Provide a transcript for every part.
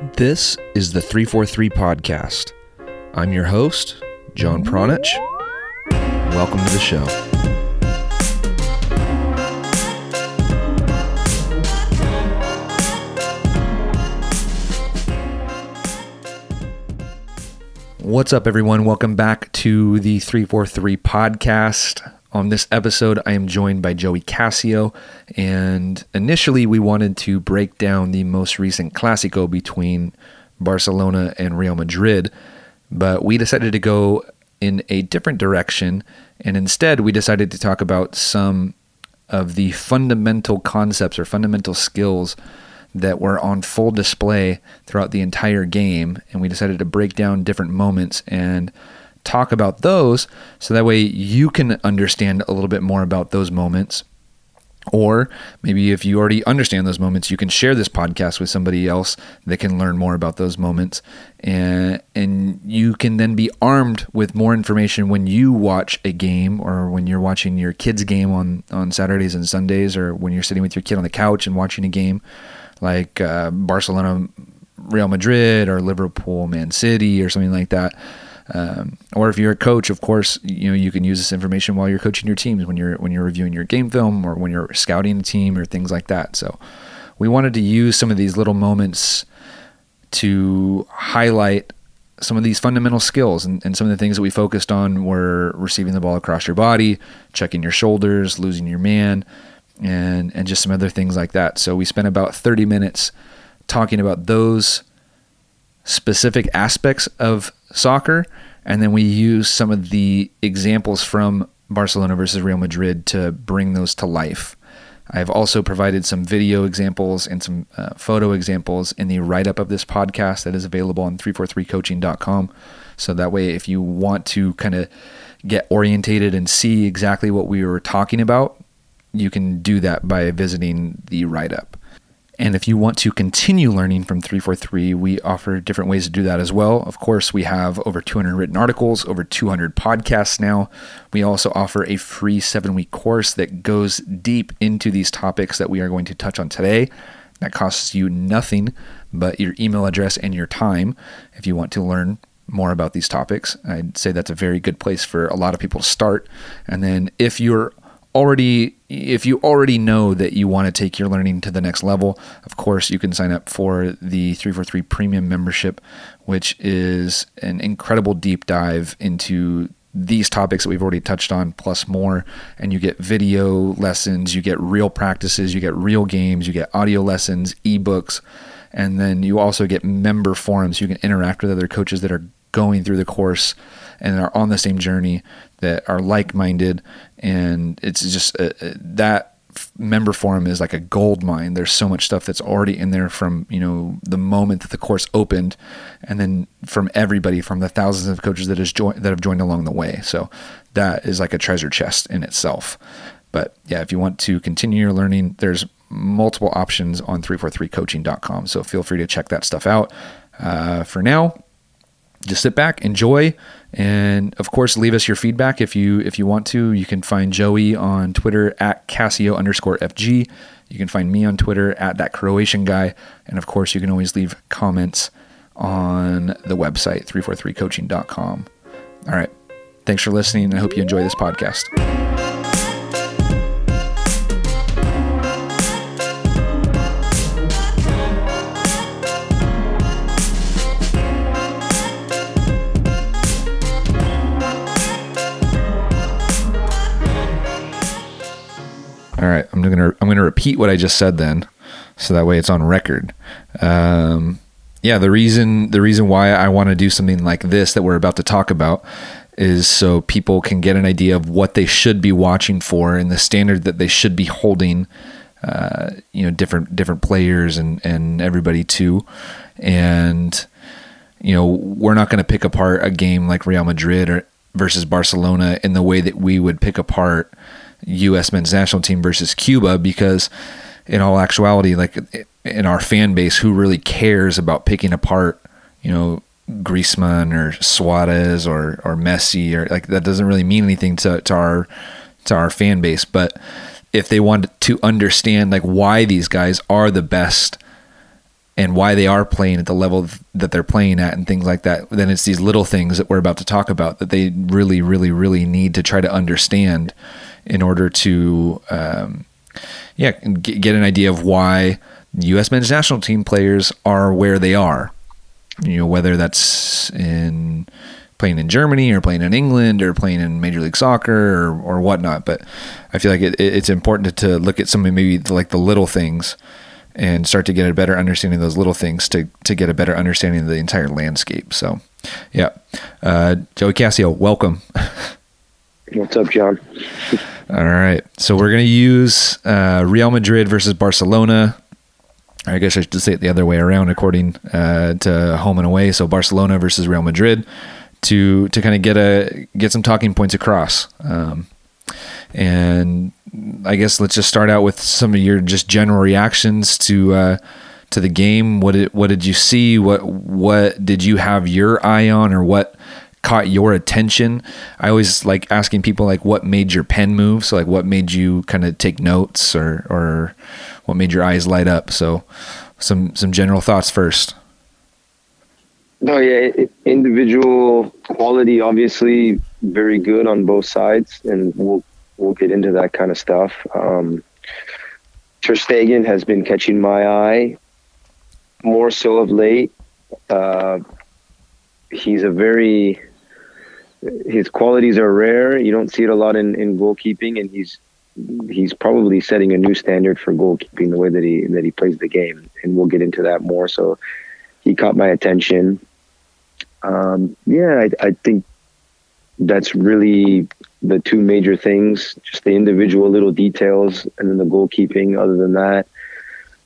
This is the 343 Podcast. I'm your host, John Pranjic. Welcome to the show. What's up, everyone? Welcome back to the 343 Podcast. On this episode, I am joined by Joey Cascio, and initially we wanted to break down the most recent Clasico between Barcelona and Real Madrid, but we decided to go in a different direction, and instead we decided to talk about some of the fundamental concepts or fundamental skills that were on full display throughout the entire game, and we decided to break down different moments and talk about those so that way you can understand a little bit more about those moments. Or maybe if you already understand those moments, you can share this podcast with somebody else that can learn more about those moments. And, and you can then be armed with more information when you watch a game or when you're watching your kids' game on, on Saturdays and Sundays, or when you're sitting with your kid on the couch and watching a game like uh, Barcelona, Real Madrid, or Liverpool, Man City, or something like that. Um, or if you're a coach, of course, you know you can use this information while you're coaching your teams when you're when you're reviewing your game film or when you're scouting a team or things like that. So we wanted to use some of these little moments to highlight some of these fundamental skills and, and, some of the things that we focused on were receiving the ball across your body, checking your shoulders, losing your man, and and just some other things like that. So we spent about 30 minutes talking about those specific aspects of soccer, and then we use some of the examples from Barcelona versus Real Madrid to bring those to life. I've also provided some video examples and some uh, photo examples in the write up of this podcast that is available on 343coaching.com. So that way, if you want to kind of get orientated and see exactly what we were talking about, you can do that by visiting the write up. And if you want to continue learning from 343, we offer different ways to do that as well. Of course, we have over 200 written articles, over 200 podcasts now. We also offer a free seven week course that goes deep into these topics that we are going to touch on today. That costs you nothing but your email address and your time if you want to learn more about these topics. I'd say that's a very good place for a lot of people to start. And then if you're already if you already know that you want to take your learning to the next level, of course you can sign up for the 343 premium membership, which is an incredible deep dive into these topics that we've already touched on plus more and you get video lessons, you get real practices, you get real games, you get audio lessons, ebooks, and then you also get member forums. You can interact with other coaches that are going through the course and are on the same journey that are like-minded and it's just uh, uh, that member forum is like a gold mine. There's so much stuff that's already in there from you know the moment that the course opened and then from everybody from the thousands of coaches that has joined that have joined along the way. So that is like a treasure chest in itself. But yeah if you want to continue your learning there's multiple options on 343coaching.com so feel free to check that stuff out. Uh, for now just sit back, enjoy, and of course, leave us your feedback if you if you want to. You can find Joey on Twitter at Cascio underscore FG. You can find me on Twitter at that Croatian guy, and of course, you can always leave comments on the website 343coaching.com. All right, thanks for listening. I hope you enjoy this podcast. Gonna I'm gonna repeat what I just said then, so that way it's on record. Um, yeah, the reason the reason why I want to do something like this that we're about to talk about is so people can get an idea of what they should be watching for and the standard that they should be holding. Uh, you know, different different players and and everybody too, and you know we're not going to pick apart a game like Real Madrid or versus Barcelona in the way that we would pick apart U.S. men's national team versus Cuba because, in all actuality, like in our fan base, who really cares about picking apart, you know, Griezmann or Suarez or or Messi or like that doesn't really mean anything to to our to our fan base. But if they want to understand like why these guys are the best and why they are playing at the level that they're playing at and things like that, then it's these little things that we're about to talk about that they really, really, really need to try to understand in order to, um, yeah, get an idea of why U.S. men's national team players are where they are. You know, whether that's in playing in Germany or playing in England or playing in Major League Soccer or, or whatnot. But I feel like it, it's important to, to look at some of maybe like the little things and start to get a better understanding of those little things to, to get a better understanding of the entire landscape. So, yeah. Uh, Joey Cascio, welcome. What's up, John? All right. So we're going to use uh, Real Madrid versus Barcelona. I guess I should say it the other way around, according uh, to home and away. So Barcelona versus Real Madrid to to kind of get a get some talking points across. Um, and I guess let's just start out with some of your just general reactions to uh, to the game. What did what did you see? What what did you have your eye on, or what caught your attention? I always like asking people like what made your pen move. So like what made you kind of take notes, or or what made your eyes light up. So some some general thoughts first. No, yeah, individual quality obviously very good on both sides, and we'll we'll get into that kind of stuff. Um, Ter Stegen has been catching my eye more so of late. Uh, he's a very his qualities are rare. You don't see it a lot in, in goalkeeping, and he's he's probably setting a new standard for goalkeeping the way that he that he plays the game, and we'll get into that more. So he caught my attention um, yeah, I, I think that's really the two major things just the individual little details and then the goalkeeping other than that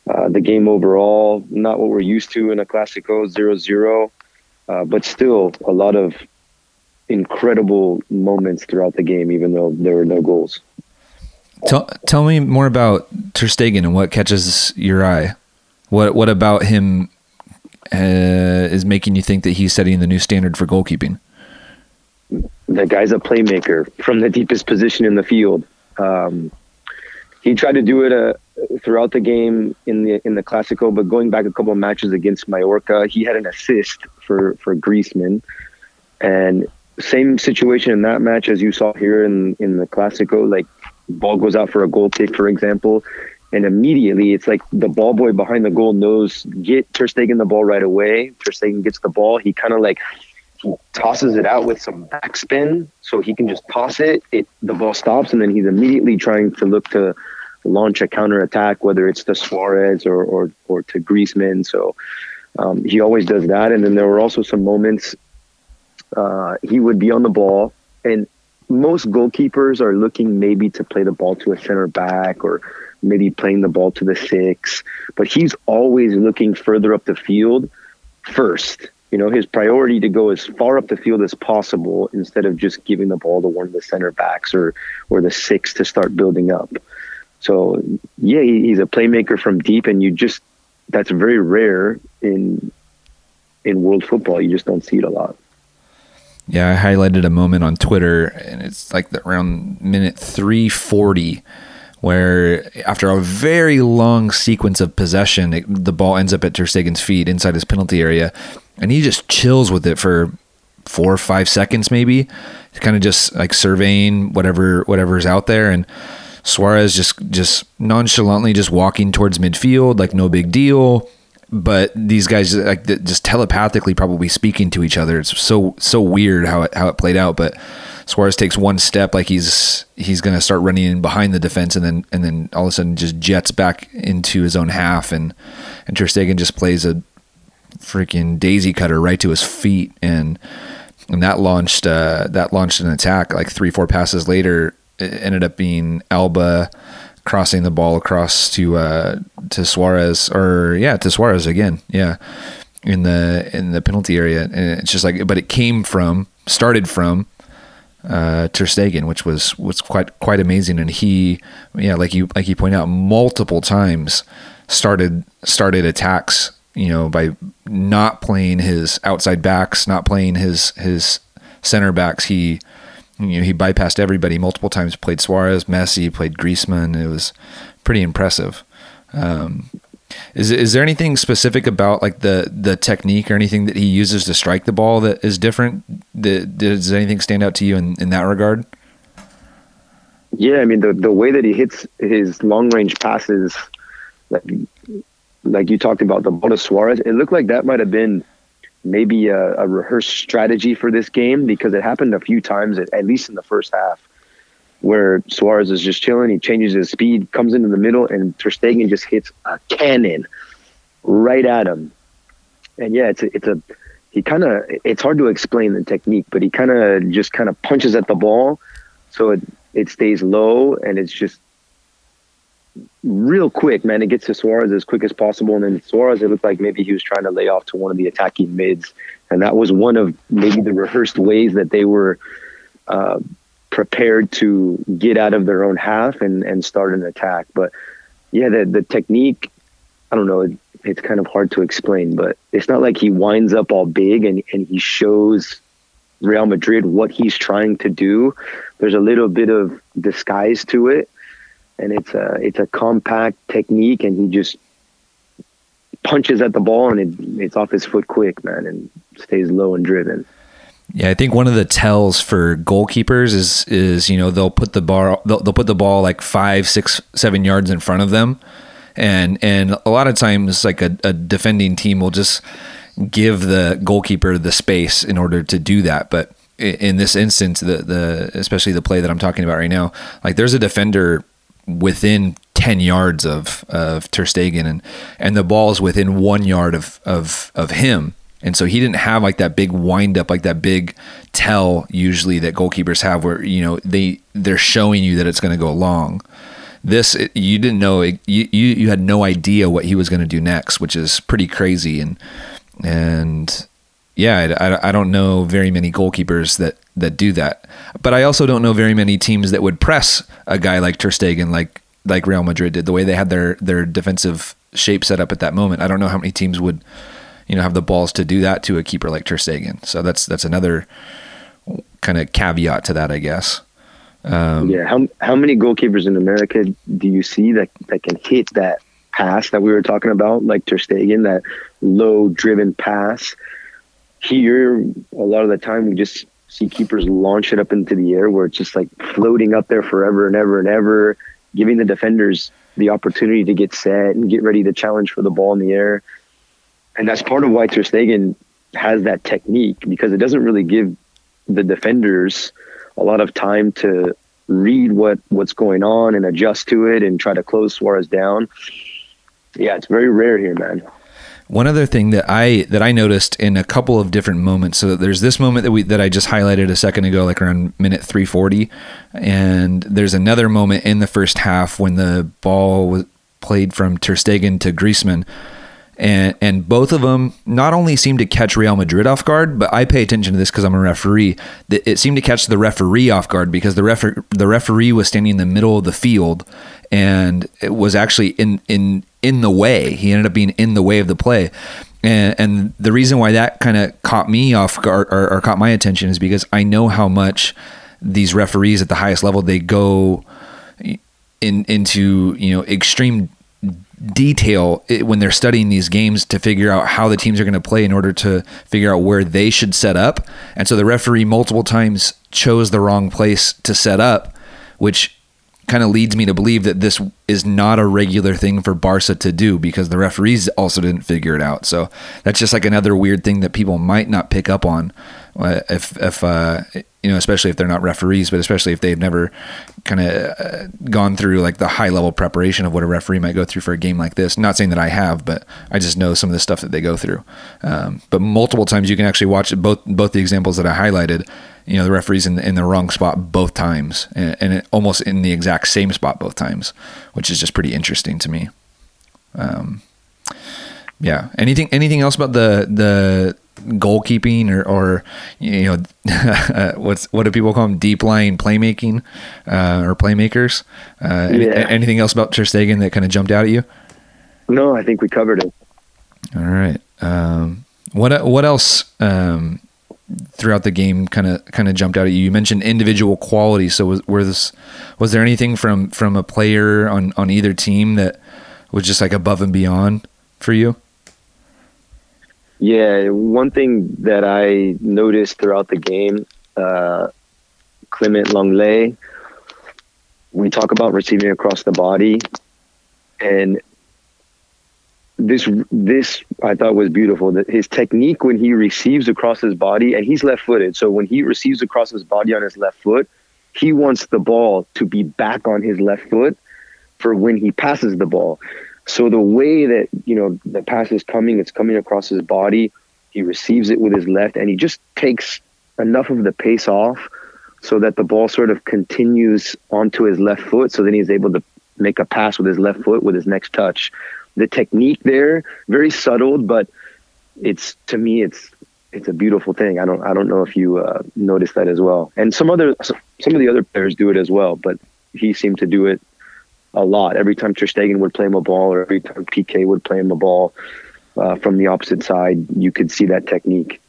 uh, the game overall not what we're used to in a Clasico 0-0 uh, but still a lot of incredible moments throughout the game even though there were no goals tell, tell me more about Ter Stegen and what catches your eye what what about him uh, is making you think that he's setting the new standard for goalkeeping? The guy's a playmaker from the deepest position in the field. Um, he tried to do it uh, throughout the game in the in the Clasico, but going back a couple of matches against Mallorca, he had an assist for for Griezmann, and same situation in that match as you saw here in in the Clasico. Like ball goes out for a goal kick, for example and immediately it's like the ball boy behind the goal knows get Ter Stegen the ball right away. Ter Stegen gets the ball. He kind of like tosses it out with some backspin, so he can just toss it. It the ball stops, and then he's immediately trying to look to launch a counter attack, whether it's to Suarez or or, or to Griezmann. So um, he always does that. And then there were also some moments uh, he would be on the ball, and most goalkeepers are looking maybe to play the ball to a center back or maybe playing the ball to the six, but he's always looking further up the field first. You know, his priority to go as far up the field as possible instead of just giving the ball to one of the center backs or or the six to start building up. So yeah, he's a playmaker from deep, and you just that's very rare in in world football. You just don't see it a lot. Yeah, I highlighted a moment on Twitter, and it's like the, around minute three forty where after a very long sequence of possession, it, the ball ends up at Ter Stegen's feet inside his penalty area, and he just chills with it for four or five seconds, maybe, kind of just like surveying whatever whatever's out there, and Suarez just just nonchalantly just walking towards midfield, like no big deal. But these guys like just telepathically probably speaking to each other. It's so so weird how it how it played out, but Suarez takes one step like he's he's going to start running in behind the defense, and then and then all of a sudden just jets back into his own half, and and Ter Stegen just plays a freaking daisy cutter right to his feet, and and that launched uh, that launched an attack. Like three four passes later, it ended up being Alba crossing the ball across to uh, to Suarez, or yeah, to Suarez again, yeah, in the in the penalty area, and it's just like, but it came from started from uh, Ter Stegen, which was was quite quite amazing. And he, yeah, like you like you point out, multiple times started started attacks. You know, by not playing his outside backs, not playing his his center backs, he you know he bypassed everybody multiple times. Played Suarez, Messi, played Griezmann. It was pretty impressive. Um, Is is there anything specific about like the the technique or anything that he uses to strike the ball that is different? Does anything stand out to you in, in that regard? Yeah, I mean the the way that he hits his long range passes, like like you talked about the ball to Suarez, it looked like that might have been maybe a, a, rehearsed strategy for this game because it happened a few times, at, at least in the first half, where Suarez is just chilling. He changes his speed, comes into the middle, and Ter Stegen just hits a cannon right at him. And yeah, it's a, it's a he kind of it's hard to explain the technique, but he kind of just kind of punches at the ball, so it it stays low and it's just real quick, man. It gets to Suarez as quick as possible, and then Suarez, it looked like maybe he was trying to lay off to one of the attacking mids, and that was one of maybe the rehearsed ways that they were uh, prepared to get out of their own half and and start an attack. But yeah, the the technique, I don't know. It, it's kind of hard to explain, but it's not like he winds up all big and, and he shows Real Madrid what he's trying to do. There's a little bit of disguise to it and it's a it's a compact technique, and he just punches at the ball, and it, it's off his foot quick, man, and stays low and driven. Yeah, I think one of the tells for goalkeepers is is you know they'll put the bar they'll, they'll put the ball like five, six, seven yards in front of them, and and a lot of times like a, a defending team will just give the goalkeeper the space in order to do that, but in this instance, the the especially the play that I'm talking about right now, like there's a defender within 10 yards of, of Ter Stegen and, and the ball is within one yard of, of, of him. And so he didn't have like that big wind up, like that big tell usually that goalkeepers have where, you know, they, they're showing you that it's going to go long. This, you didn't know, you, you, you had no idea what he was going to do next, which is pretty crazy. And, and yeah, I, I, don't know very many goalkeepers that, that do that. But I also don't know very many teams that would press a guy like Ter Stegen, like like Real Madrid did, the way they had their their defensive shape set up at that moment. I don't know how many teams would, you know, have the balls to do that to a keeper like Ter Stegen. So that's that's another kind of caveat to that, I guess. Um, yeah, how how many goalkeepers in America do you see that that can hit that pass that we were talking about, like Ter Stegen, that low driven pass? Here, a lot of the time, we just see keepers launch it up into the air where it's just like floating up there forever and ever and ever, giving the defenders the opportunity to get set and get ready to challenge for the ball in the air. And that's part of why Ter Stegen has that technique because it doesn't really give the defenders a lot of time to read what what's going on and adjust to it and try to close Suarez down. Yeah, it's very rare here, man. One other thing that I that I noticed in a couple of different moments. So there's this moment that we that I just highlighted a second ago, like around minute 340, and there's another moment in the first half when the ball was played from Ter Stegen to Griezmann. And, and both of them not only seem to catch Real Madrid off guard, but I pay attention to this because I'm a referee. It seemed to catch the referee off guard because the refer- the referee was standing in the middle of the field, and it was actually in in in the way. He ended up being in the way of the play. And, and the reason why that kind of caught me off guard or, or, caught my attention is because I know how much these referees at the highest level they go in into you know extreme detail when they're studying these games to figure out how the teams are going to play in order to figure out where they should set up. And so the referee multiple times chose the wrong place to set up, which kind of leads me to believe that this is not a regular thing for Barca to do because the referees also didn't figure it out. So that's just like another weird thing that people might not pick up on uh, if if uh, you know, especially if they're not referees, but especially if they've never kind of uh, gone through like the high level preparation of what a referee might go through for a game like this. Not saying that I have, but I just know some of the stuff that they go through. Um, but multiple times you can actually watch both both the examples that I highlighted you know the referee's in the, in the wrong spot both times and, and it, almost in the exact same spot both times which is just pretty interesting to me. Um, yeah. Anything anything else about the the goalkeeping or, or you know what's what do people call them? Deep line playmaking uh, or playmakers? Uh, yeah. any, anything else about Ter Stegen that kind of jumped out at you? No I think we covered it. All right. Um, what what else um, throughout the game kind of kind of jumped out at you? You mentioned individual quality. So was this was there anything from from a player on on either team that was just like above and beyond for you? Yeah, one thing that I noticed throughout the game, uh, Clement Lenglet, we talk about receiving across the body, and this this I thought was beautiful. That his technique when he receives across his body, and he's left-footed, so when he receives across his body on his left foot, he wants the ball to be back on his left foot for when he passes the ball. So the way that you know the pass is coming, it's coming across his body. He receives it with his left, and he just takes enough of the pace off so that the ball sort of continues onto his left foot. So then he's able to make a pass with his left foot with his next touch. The technique there, very subtle, but it's to me, it's it's a beautiful thing. I don't I don't know if you uh, noticed that as well. And some other some of the other players do it as well, but he seemed to do it a lot. Every time Ter Stegen would play him a ball, or every time Piqué would play him a ball uh, from the opposite side, you could see that technique.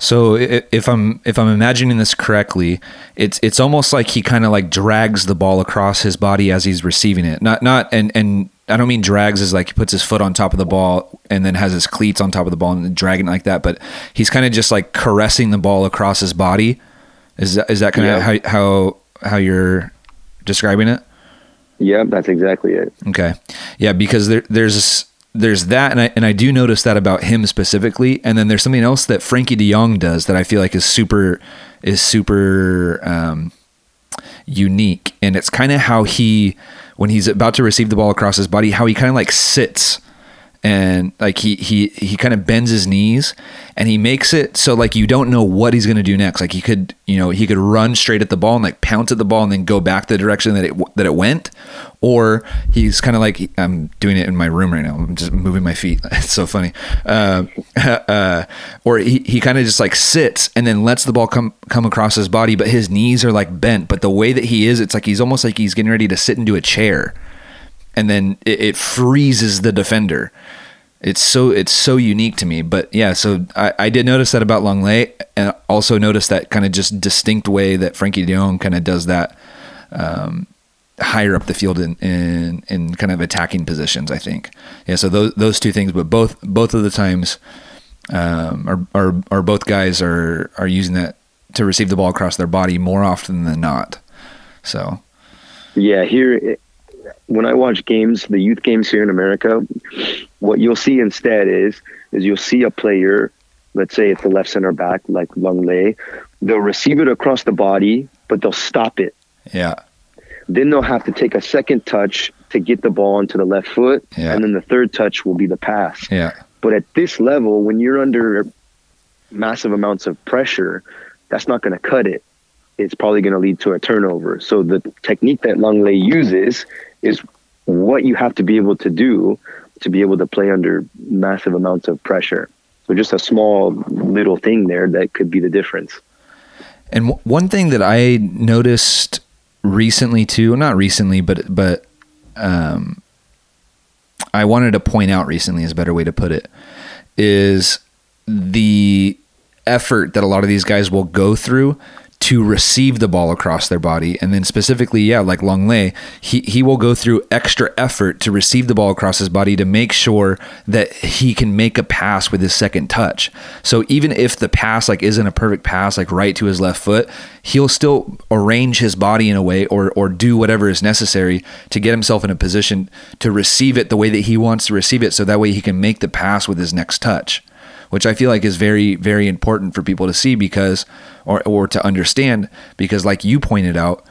So if I'm if I'm imagining this correctly, it's it's almost like he kind of like drags the ball across his body as he's receiving it. Not not and and I don't mean drags as like he puts his foot on top of the ball and then has his cleats on top of the ball and dragging it like that, but he's kind of just like caressing the ball across his body. Is that is that kind of yeah. how how how you're describing it? Yeah, that's exactly it. Okay. Yeah, because there, there's there's that, and I and I do notice that about him specifically. And then there's something else that Frenkie De Jong does that I feel like is super is super um, unique, and it's kind of how he when he's about to receive the ball across his body, how he kind of like sits and like he he he kind of bends his knees and he makes it so like you don't know what he's going to do next. Like he could you know he could run straight at the ball and like pounce at the ball and then go back the direction that it that it went. Or he's kind of like I'm doing it in my room right now. I'm just moving my feet. It's so funny. Uh, uh, or he, he kind of just like sits and then lets the ball come come across his body but his knees are like bent. But the way that he is it's like he's almost like he's getting ready to sit into a chair and then it, it, freezes the defender. It's so it's so unique to me. But yeah, so I, I did notice that about Lenglet, and also notice that kind of just distinct way that Frenkie De Jong kind of does that um, higher up the field in, in in kind of attacking positions. I think. Yeah, so those those two things, but both both of the times. Um, are, are, are both guys are are using that to receive the ball across their body more often than not. So, yeah, here when I watch games, the youth games here in America, what you'll see instead is is you'll see a player, let's say it's the left center back like Lenglet, they'll receive it across the body, but they'll stop it. Yeah. Then they'll have to take a second touch to get the ball onto the left foot, yeah. and then the third touch will be the pass. Yeah. But at this level, when you're under massive amounts of pressure, that's not going to cut it. It's probably going to lead to a turnover. So the technique that Lenglet uses is what you have to be able to do to be able to play under massive amounts of pressure. So just a small little thing there that could be the difference. And w- one thing that I noticed recently too, not recently, but but um, I wanted to point out recently is a better way to put it, is the effort that a lot of these guys will go through to receive the ball across their body. And then specifically, yeah, like Lenglet, he, he will go through extra effort to receive the ball across his body to make sure that he can make a pass with his second touch. So even if the pass like isn't a perfect pass, like right to his left foot, he'll still arrange his body in a way or or do whatever is necessary to get himself in a position to receive it the way that he wants to receive it so that way he can make the pass with his next touch which I feel like is very, very important for people to see because, or, or to understand, because like you pointed out,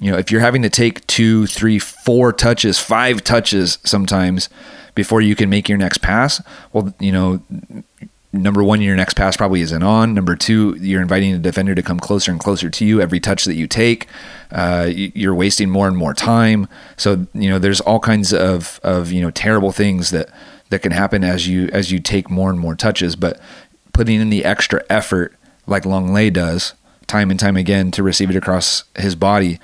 you know, if you're having to take two, three, four touches, five touches sometimes before you can make your next pass, well, you know, number one, your next pass probably isn't on. Number two, you're inviting the defender to come closer and closer to you every touch that you take. Uh, you're wasting more and more time. So you know, there's all kinds of of you know terrible things that that can happen as you as you take more and more touches. But putting in the extra effort, like Lenglet does, time and time again to receive it across his body,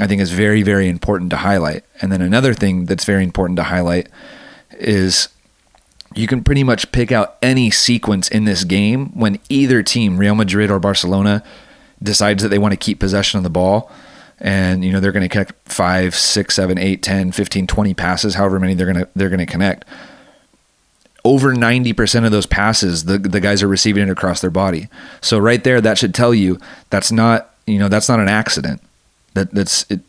I think is very very important to highlight. And then another thing that's very important to highlight is you can pretty much pick out any sequence in this game when either team, Real Madrid or Barcelona, decides that they want to keep possession of the ball. and you know they're going to connect five, six, seven, eight, 10, 15, 20 passes, however many they're going to they're going to connect. Over 90% of those passes, the, the guys are receiving it across their body. So right there, that should tell you that's not, you know, that's not an accident. That that's it,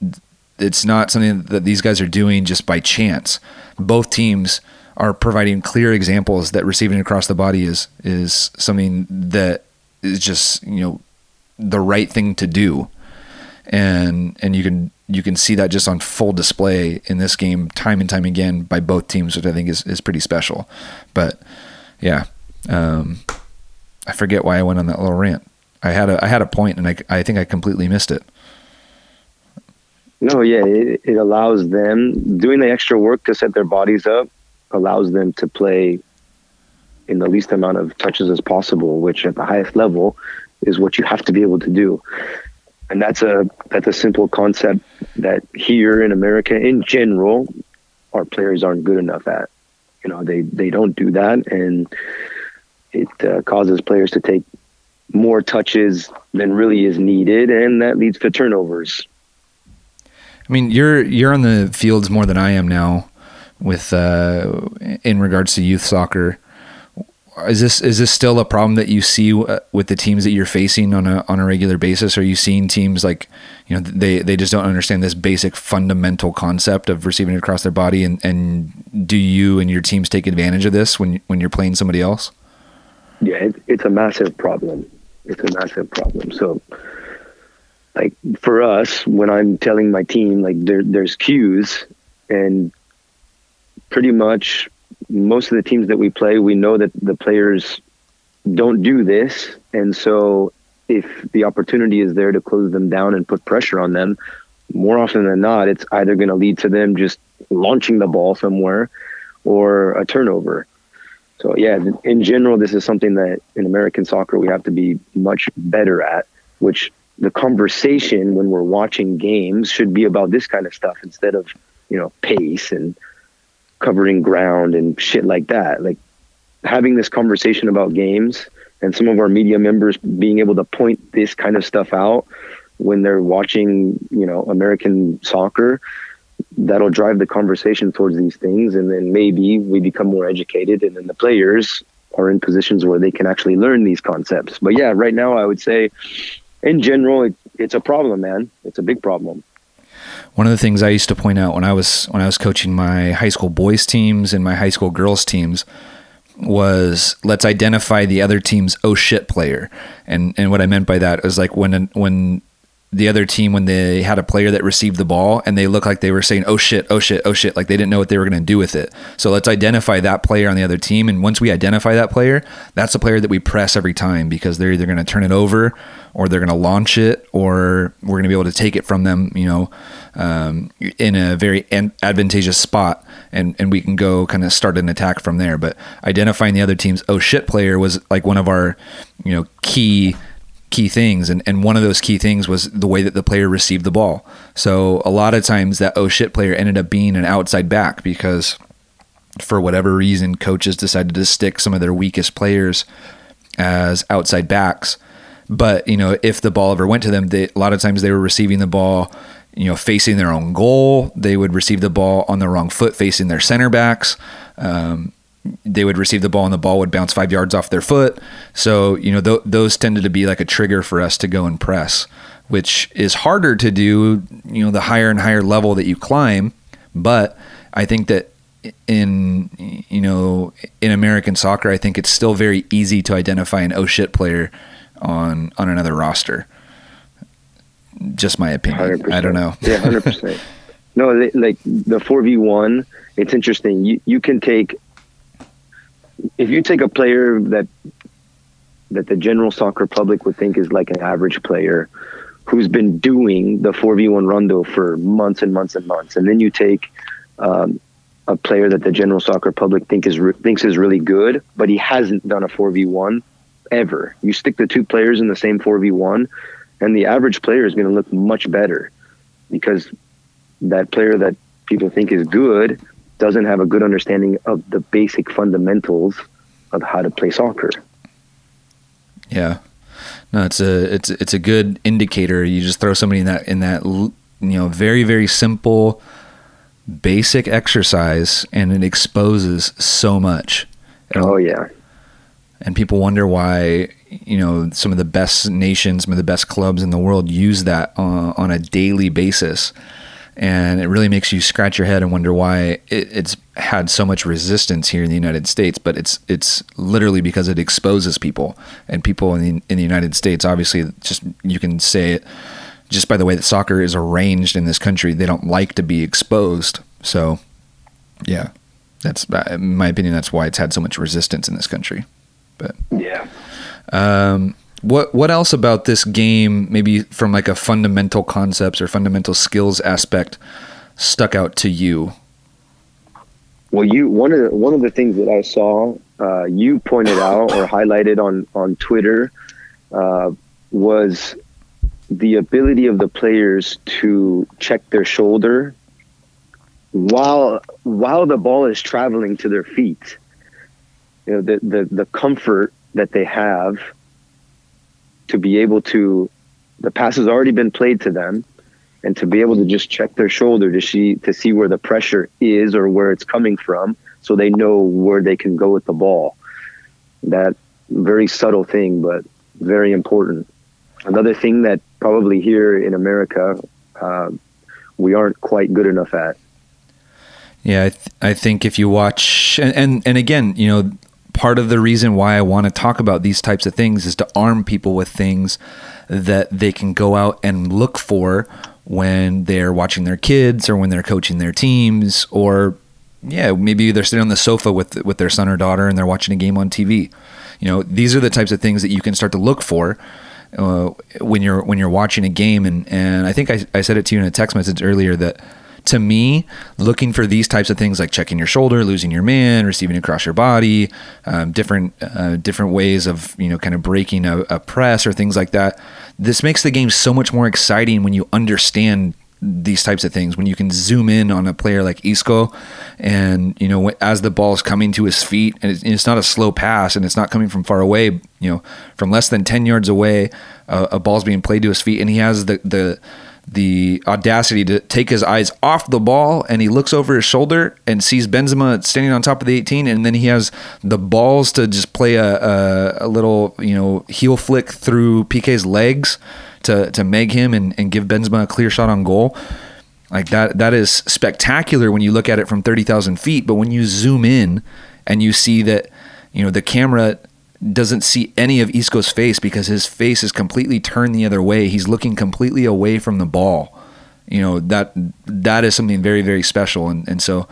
it's not something that these guys are doing just by chance. Both teams are providing clear examples that receiving across the body is is something that is just you know the right thing to do, and and you can you can see that just on full display in this game time and time again by both teams, which I think is is pretty special. But yeah, um, I forget why I went on that little rant. I had a I had a point and I I think I completely missed it. No, yeah, it, it allows them doing the extra work to set their bodies up allows them to play in the least amount of touches as possible, which at the highest level is what you have to be able to do. And that's a that's a simple concept that here in America in general our players aren't good enough at. You know, they they don't do that and it uh, causes players to take more touches than really is needed and that leads to turnovers. I mean, you're you're on the fields more than I am now with uh, in regards to youth soccer. Is this is this still a problem that you see uh, with the teams that you're facing on a on a regular basis? Are you seeing teams like you know they they just don't understand this basic fundamental concept of receiving it across their body? And and do you and your teams take advantage of this when when you're playing somebody else? Yeah, it, it's a massive problem. It's a massive problem. So like for us, when I'm telling my team like there there's cues and pretty much most of the teams that we play, we know that the players don't do this. And so if the opportunity is there to close them down and put pressure on them, more often than not, it's either going to lead to them just launching the ball somewhere or a turnover. So, yeah, in general, this is something that in American soccer we have to be much better at, which the conversation when we're watching games should be about this kind of stuff instead of, you know, pace and covering ground and shit like that. Like having this conversation about games and some of our media members being able to point this kind of stuff out when they're watching, you know, American soccer, that'll drive the conversation towards these things. And then maybe we become more educated and then the players are in positions where they can actually learn these concepts. But yeah, right now I would say in general, it, it's a problem, man. It's a big problem one of the things I used to point out when I was when I was coaching my high school boys teams and my high school girls teams was let's identify the other team's oh shit player. And and what I meant by that was like when when the other team when they had a player that received the ball and they looked like they were saying oh shit oh shit oh shit like they didn't know what they were going to do with it. So let's identify that player on the other team and once we identify that player that's the player that we press every time because they're either going to turn it over or they're going to launch it or we're going to be able to take it from them you know um, in a very advantageous spot and, and we can go kind of start an attack from there. But identifying the other team's oh shit player was like one of our you know key key things and, and one of those key things was the way that the player received the ball. So a lot of times that oh shit player ended up being an outside back because for whatever reason coaches decided to stick some of their weakest players as outside backs. But you know if the ball ever went to them they, a lot of times they were receiving the ball you know facing their own goal. They would receive the ball on the wrong foot facing their center backs. Um, they would receive the ball and the ball would bounce five yards off their foot. So, you know, th- those tended to be like a trigger for us to go and press, which is harder to do, you know, the higher and higher level that you climb. But I think that in, you know, in American soccer, I think it's still very easy to identify an oh shit player on, on another roster. Just my opinion. 100%. I don't know. yeah, 100%. No, like the 4v1, it's interesting. You, you can take if you take a player that that the general soccer public would think is like an average player who's been doing the 4v1 rondo for months and months and months and then you take um, a player that the general soccer public think is re- thinks is really good but he hasn't done a 4v1 ever. You stick the two players in the same 4v1 and the average player is going to look much better because that player that people think is good doesn't have a good understanding of the basic fundamentals of how to play soccer. Yeah. No, it's a it's it's a good indicator. You just throw somebody in that in that you know, very very simple basic exercise and it exposes so much. Oh yeah. And people wonder why, you know, some of the best nations, some of the best clubs in the world use that uh, on a daily basis. And it really makes you scratch your head and wonder why it, it's had so much resistance here in the United States. But it's it's literally because it exposes people, and people in the, in the United States, obviously, just you can say it just by the way that soccer is arranged in this country, they don't like to be exposed. So, yeah, that's in my opinion. That's why it's had so much resistance in this country. But yeah, um, what what else about this game, maybe from like a fundamental concepts or fundamental skills aspect, stuck out to you? Well, you one of the, one of the things that I saw uh, you pointed out or highlighted on on Twitter uh, was the ability of the players to check their shoulder while while the ball is traveling to their feet. You know, the the, the comfort that they have to be able to the pass has already been played to them and to be able to just check their shoulder to see to see where the pressure is or where it's coming from so they know where they can go with the ball. That very subtle thing but very important. Another thing that probably here in America uh, we aren't quite good enough at. Yeah, I, th- I think if you watch, and, and, and again, you know, part of the reason why I want to talk about these types of things is to arm people with things that they can go out and look for when they're watching their kids or when they're coaching their teams or yeah, maybe they're sitting on the sofa with with their son or daughter and they're watching a game on TV. You know, these are the types of things that you can start to look for uh, when you're when you're watching a game. And and I think I, I said it to you in a text message earlier that to me, looking for these types of things like checking your shoulder, losing your man, receiving across your body, um, different uh, different ways of you know kind of breaking a, a press or things like that. This makes the game so much more exciting when you understand these types of things when you can zoom in on a player like Isco and you know as the ball is coming to his feet and it's not a slow pass and it's not coming from far away you know from less than 10 yards away uh, a ball's being played to his feet and he has the the the audacity to take his eyes off the ball and he looks over his shoulder and sees Benzema standing on top of the 18 and then he has the balls to just play a, a, a little you know heel flick through Piqué's legs to to meg him and, and give Benzema a clear shot on goal. Like that that is spectacular when you look at it from 30,000 feet, but when you zoom in and you see that you know the camera doesn't see any of Isco's face because his face is completely turned the other way. He's looking completely away from the ball. You know that that is something very very special, and and so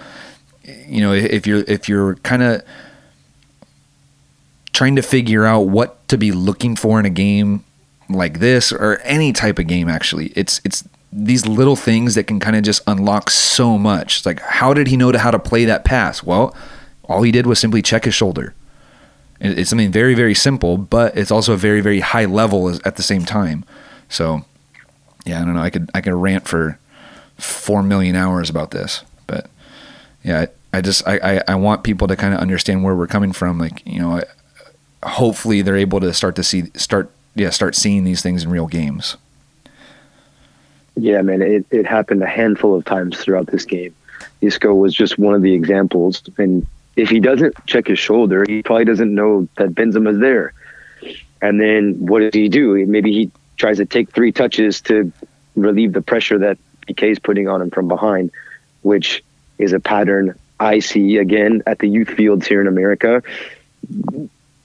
you know if you're if you're kind of trying to figure out what to be looking for in a game like this or any type of game actually it's it's these little things that can kind of just unlock so much it's like how did he know to how to play that pass well all he did was simply check his shoulder it's something very very simple but it's also a very very high level at the same time so yeah i don't know i could i could rant for four million hours about this but yeah i, I just I, I, I want people to kind of understand where we're coming from like you know hopefully they're able to start to see start yeah start seeing these things in real games. Yeah, man, it, it happened a handful of times throughout this game. Isco was just one of the examples, and if he doesn't check his shoulder, he probably doesn't know that Benzema's there. And then what does he do? Maybe he tries to take three touches to relieve the pressure that Piqué is putting on him from behind, which is a pattern I see again at the youth fields here in America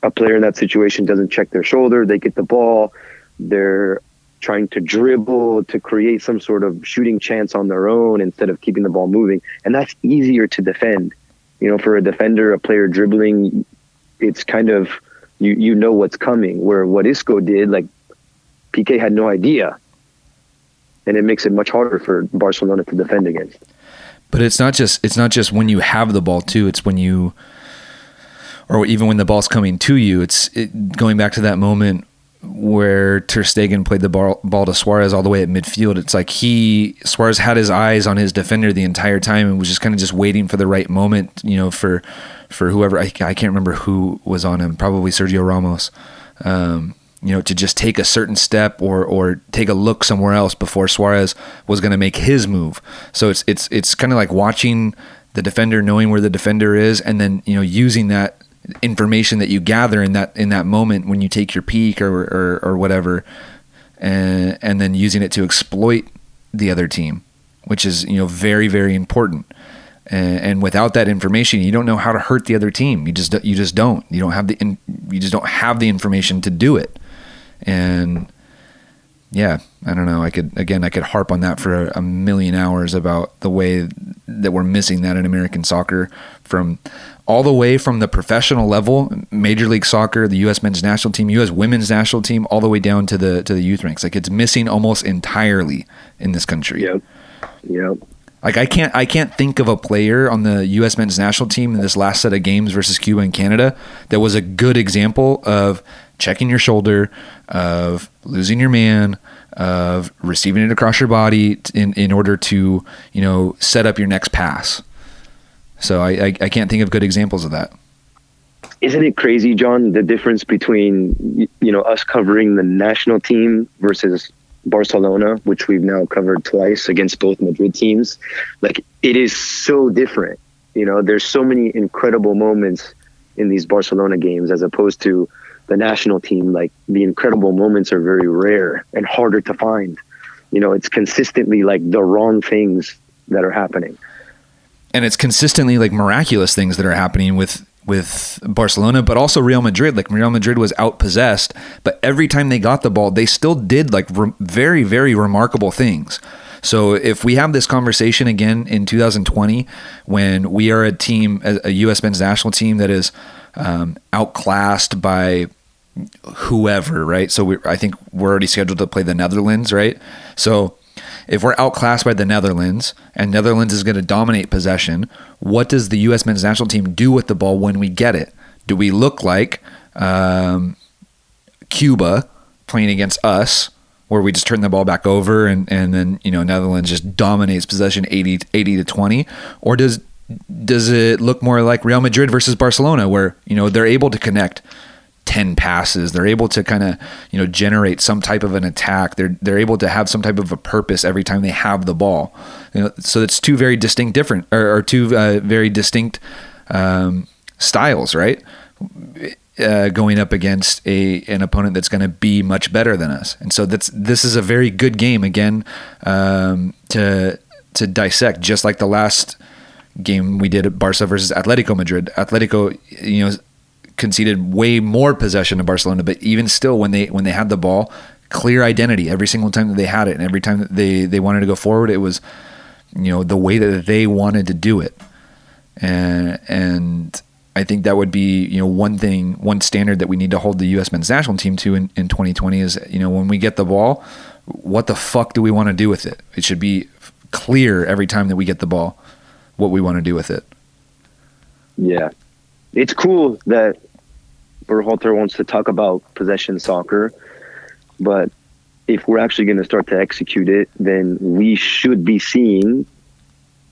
a player in that situation doesn't check their shoulder, they get the ball, they're trying to dribble to create some sort of shooting chance on their own instead of keeping the ball moving. And that's easier to defend. You know, for a defender, a player dribbling, it's kind of you you know what's coming. Where what Isco did, like Piqué had no idea. And it makes it much harder for Barcelona to defend against. But it's not just it's not just when you have the ball too, it's when you or even when the ball's coming to you, it's it, going back to that moment where Ter Stegen played the ball, ball to Suarez all the way at midfield. It's like he Suarez had his eyes on his defender the entire time and was just kind of just waiting for the right moment, you know, for for whoever I, I can't remember who was on him, probably Sergio Ramos. Um, you know, to just take a certain step or or take a look somewhere else before Suarez was going to make his move. So it's it's it's kind of like watching the defender, knowing where the defender is, and then you know using that information that you gather in that in that moment when you take your peek or or, or whatever, and and then using it to exploit the other team, which is you know very very important. And, and without that information, you don't know how to hurt the other team. You just you just don't. You don't have the you just don't have the information to do it. And yeah, I don't know. I could again, I could harp on that for a, a, million hours about the way that we're missing that in American soccer from all the way from the professional level, Major League Soccer, the U.S. Men's National Team, U.S. Women's National Team, all the way down to the to the youth ranks. Like it's missing almost entirely in this country. Yep. Yep. Like I can't I can't think of a player on the U.S. Men's National Team in this last set of games versus Cuba and Canada that was a good example of checking your shoulder, of losing your man, of receiving it across your body in, in order to, you know, set up your next pass. So I, I, I can't think of good examples of that. Isn't it crazy, John, the difference between, you know, us covering the national team versus Barcelona, which we've now covered twice against both Madrid teams? Like, it is so different. You know, there's so many incredible moments in these Barcelona games as opposed to the national team, like the incredible moments are very rare and harder to find. You know, it's consistently like the wrong things that are happening. And it's consistently like miraculous things that are happening with with Barcelona, but also Real Madrid. Like Real Madrid was outpossessed, but every time they got the ball, they still did like re- very, very remarkable things. So if we have this conversation again in 2020, when we are a team, a U.S. men's national team that is um, outclassed by whoever, right? So we, I think we're already scheduled to play the Netherlands, right? So if we're outclassed by the Netherlands and Netherlands is going to dominate possession, what does the U.S. men's national team do with the ball when we get it? Do we look like um, Cuba playing against us, where we just turn the ball back over and, and then you know Netherlands just dominates possession 80, 80 to twenty, or does does it look more like Real Madrid versus Barcelona, where you know they're able to connect 10 passes. They're able to kind of, you know, generate some type of an attack. They're they're able to have some type of a purpose every time they have the ball. You know, so it's two very distinct different or, or two uh, very distinct um, styles, right? Uh, going up against a an opponent that's going to be much better than us, and so that's this is a very good game again um, to to dissect, just like the last game we did at Barca versus Atletico Madrid. Atletico, you know, conceded way more possession to Barcelona, but even still, when they when they had the ball, clear identity every single time that they had it, and every time that they they wanted to go forward, it was you know the way that they wanted to do it, and and I think that would be you know one thing, one standard that we need to hold the U.S. men's national team to in, in 2020 is you know when we get the ball, what the fuck do we want to do with it? It should be clear every time that we get the ball what we want to do with it. Yeah, it's cool that Berhalter wants to talk about possession soccer, but if we're actually going to start to execute it, then we should be seeing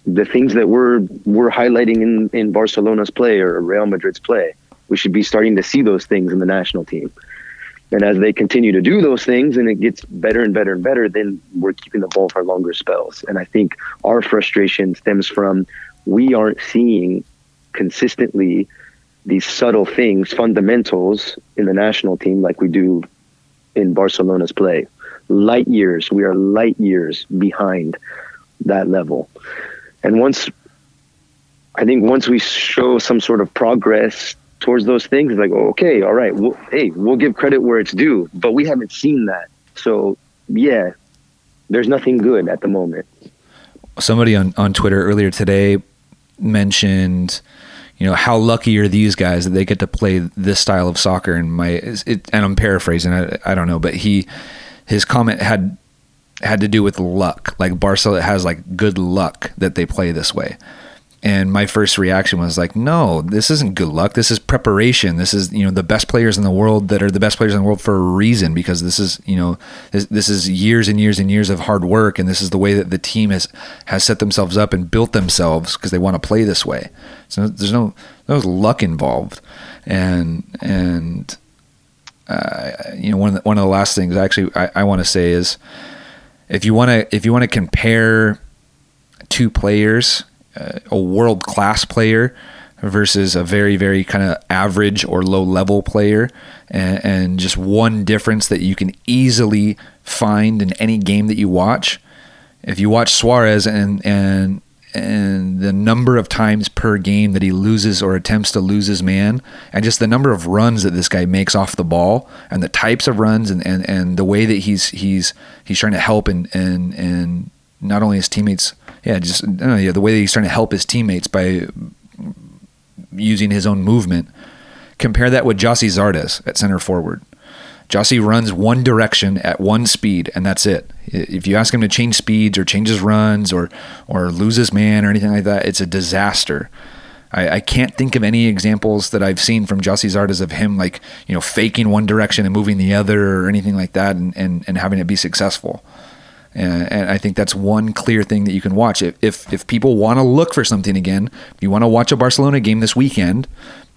the things that we're we're highlighting in in Barcelona's play or Real Madrid's play. We should be starting to see those things in the national team. And as they continue to do those things and it gets better and better and better, then we're keeping the ball for longer spells. And I think our frustration stems from we aren't seeing consistently these subtle things, fundamentals in the national team like we do in Barcelona's play. Light years, we are light years behind that level. And once, I think once we show some sort of progress towards those things, like, okay, all right, we'll, hey, we'll give credit where it's due, but we haven't seen that. So, yeah, there's nothing good at the moment. Somebody on, on Twitter earlier today mentioned you know how lucky are these guys that they get to play this style of soccer and my it, and i'm paraphrasing I, I don't know but he his comment had had to do with luck. Like barcelona has like good luck that they play this way and my first reaction was like no this isn't good luck. This is preparation. This is you know the best players in the world that are the best players in the world for a reason because this is you know this, this is years and years and years of hard work. And this is the way that the team has has set themselves up and built themselves because they want to play this way. So there's no no luck involved. And and uh, you know, one of the, one of the last things actually I, I want to say is if you want to if you want to compare two players, a world class player versus a very very kind of average or low level player, and, and just one difference that you can easily find in any game that you watch. If you watch Suarez and and and the number of times per game that he loses or attempts to lose his man, and just the number of runs that this guy makes off the ball, and the types of runs, and, and, and the way that he's he's he's trying to help and and and not only his teammates, yeah, just yeah, the way that he's trying to help his teammates by using his own movement. Compare that with Gyasi Zardes at center forward. Gyasi runs one direction at one speed, and that's it. If you ask him to change speeds or change his runs or or lose his man or anything like that, it's a disaster. I, I can't think of any examples that I've seen from Gyasi Zardes of him like you know faking one direction and moving the other or anything like that, and and, and having it be successful. And, and, I think that's one clear thing that you can watch. If if, if people want to look for something again, if you want to watch a Barcelona game this weekend,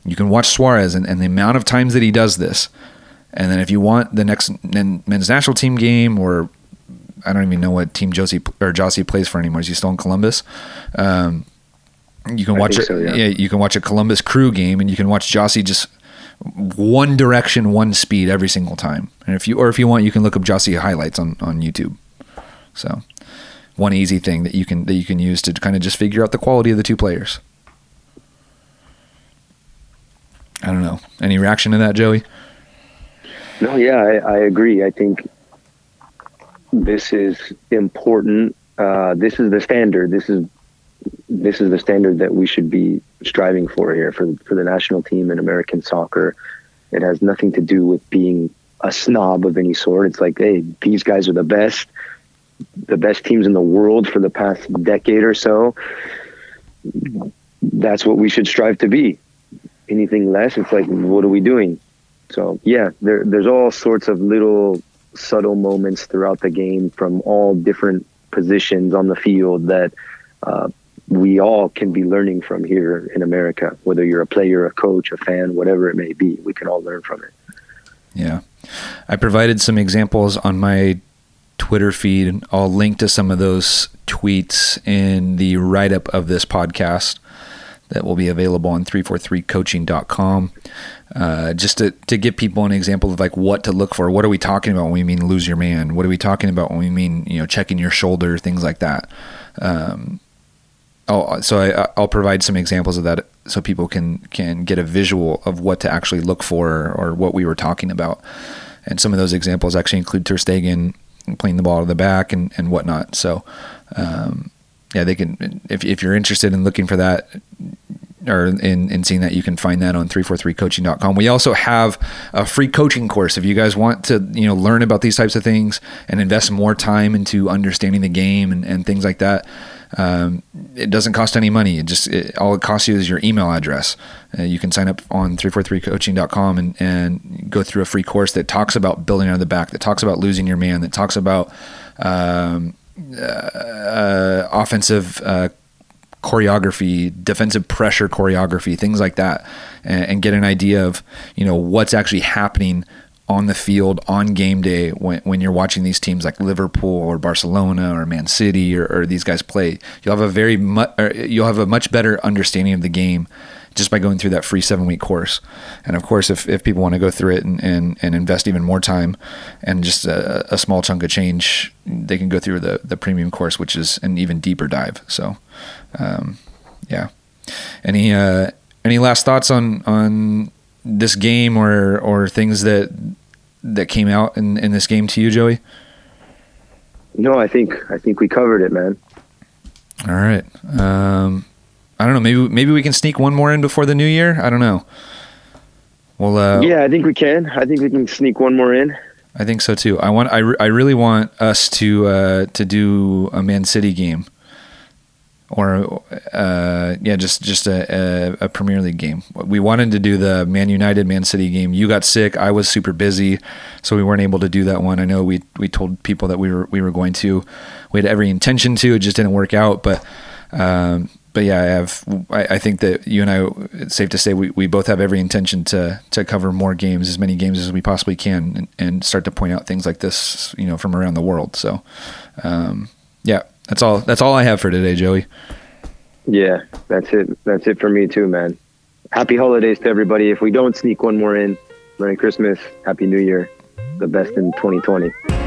you can watch Suarez and, and the amount of times that he does this. And then if you want the next men's national team game, or I don't even know what team Josie or Gyasi plays for anymore. Is he still in Columbus? Um, you can watch it. So, yeah. yeah. you can watch a Columbus Crew game, and you can watch Gyasi just one direction, one speed every single time. And if you or if you want, you can look up Gyasi highlights on on YouTube. So, one easy thing that you can that you can use to kind of just figure out the quality of the two players. I don't know. Any reaction to that, Joey? No, yeah, I, I agree. I think this is important. Uh, this is the standard. This is this is the standard that we should be striving for here for for the national team in American soccer. It has nothing to do with being a snob of any sort. It's like, hey, these guys are the best, the best teams in the world for the past decade or so. That's what we should strive to be. Anything less, it's like, what are we doing? So yeah, there, there's all sorts of little subtle moments throughout the game from all different positions on the field that uh, we all can be learning from here in America. Whether you're a player, a coach, a fan, whatever it may be, we can all learn from it. Yeah, I provided some examples on my Twitter feed. I'll link to some of those tweets in the write up of this podcast that will be available on 343coaching.com. Uh, just to, to give people an example of like what to look for. What are we talking about when we mean lose your man? What are we talking about when we mean, you know, checking your shoulder, things like that. Um, so I, I'll provide some examples of that so people can, can get a visual of what to actually look for or what we were talking about. And some of those examples actually include Ter Stegen playing the ball to the back and, and whatnot. So, um, yeah, they can. If if you're interested in looking for that, or in, in seeing that, you can find that on 343coaching.com. We also have a free coaching course. If you guys want to, you know, learn about these types of things and invest more time into understanding the game and, and things like that, um, it doesn't cost any money. It just, it, all it costs you is your email address. Uh, you can sign up on 343coaching.com and, and go through a free course that talks about building out of the back, that talks about losing your man, that talks about, um, uh, offensive uh, choreography, defensive pressure choreography, things like that, and, and, get an idea of you know what's actually happening on the field on game day when, when you're watching these teams like Liverpool or Barcelona or Man City or, or these guys play. You'll have a very mu- you'll have a much better understanding of the game just by going through that free seven week course. And of course, if, if people want to go through it and, and, and invest even more time and just a, a, small chunk of change, they can go through the, the premium course, which is an even deeper dive. So, um, yeah. Any, uh, any last thoughts on, on this game or, or things that, that came out in, in this game to you, Joey? No, I think, I think we covered it, man. All right. Um, I don't know. Maybe maybe we can sneak one more in before the new year. I don't know. Well, uh, yeah, I think we can. I think we can sneak one more in. I think so too. I want. I, re- I really want us to uh, to do a Man City game, or uh, yeah, just just a, a, a, Premier League game. We wanted to do the Man United Man City game. You got sick. I was super busy, so we weren't able to do that one. I know we we told people that we were we were going to. We had every intention to. It just didn't work out, but. Um, but yeah, I have. I, I, think that you and I, it's safe to say we, we both have every intention to to cover more games, as many games as we possibly can, and, and start to point out things like this, you know, from around the world. So, um, yeah, that's all. That's all I have for today, Joey. Yeah, that's it. That's it for me too, man. Happy holidays to everybody. If we don't sneak one more in, Merry Christmas, Happy New Year, the best in 2020.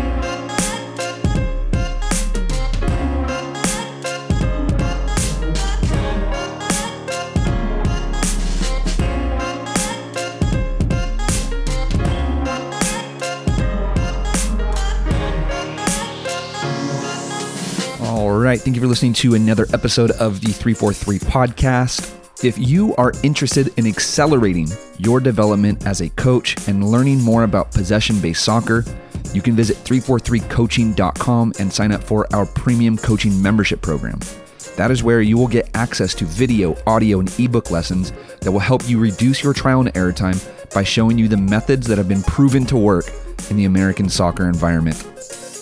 Thank you for listening to another episode of the 343 podcast. If you are interested in accelerating your development as a coach and learning more about possession based soccer, you can visit 343coaching.com and sign up for our premium coaching membership program. That is where you will get access to video, audio, and ebook lessons that will help you reduce your trial and error time by showing you the methods that have been proven to work in the American soccer environment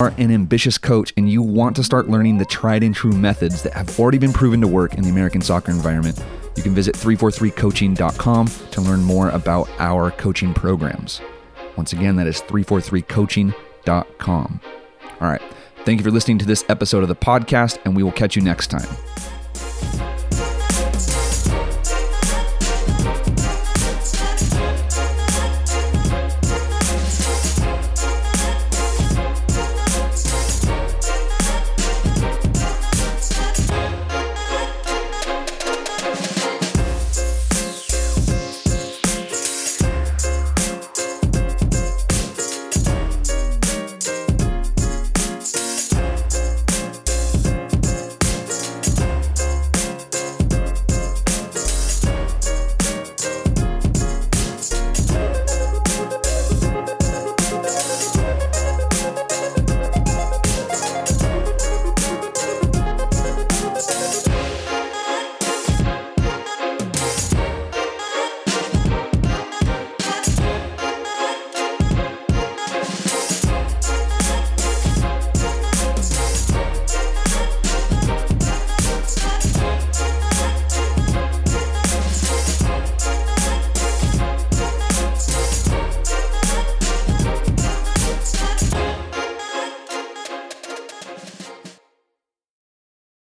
are an ambitious coach and you want to start learning the tried and true methods that have already been proven to work in the American soccer environment, you can visit 343coaching.com to learn more about our coaching programs. Once again, that is 343coaching.com. All right. Thank you for listening to this episode of the podcast, and we will catch you next time.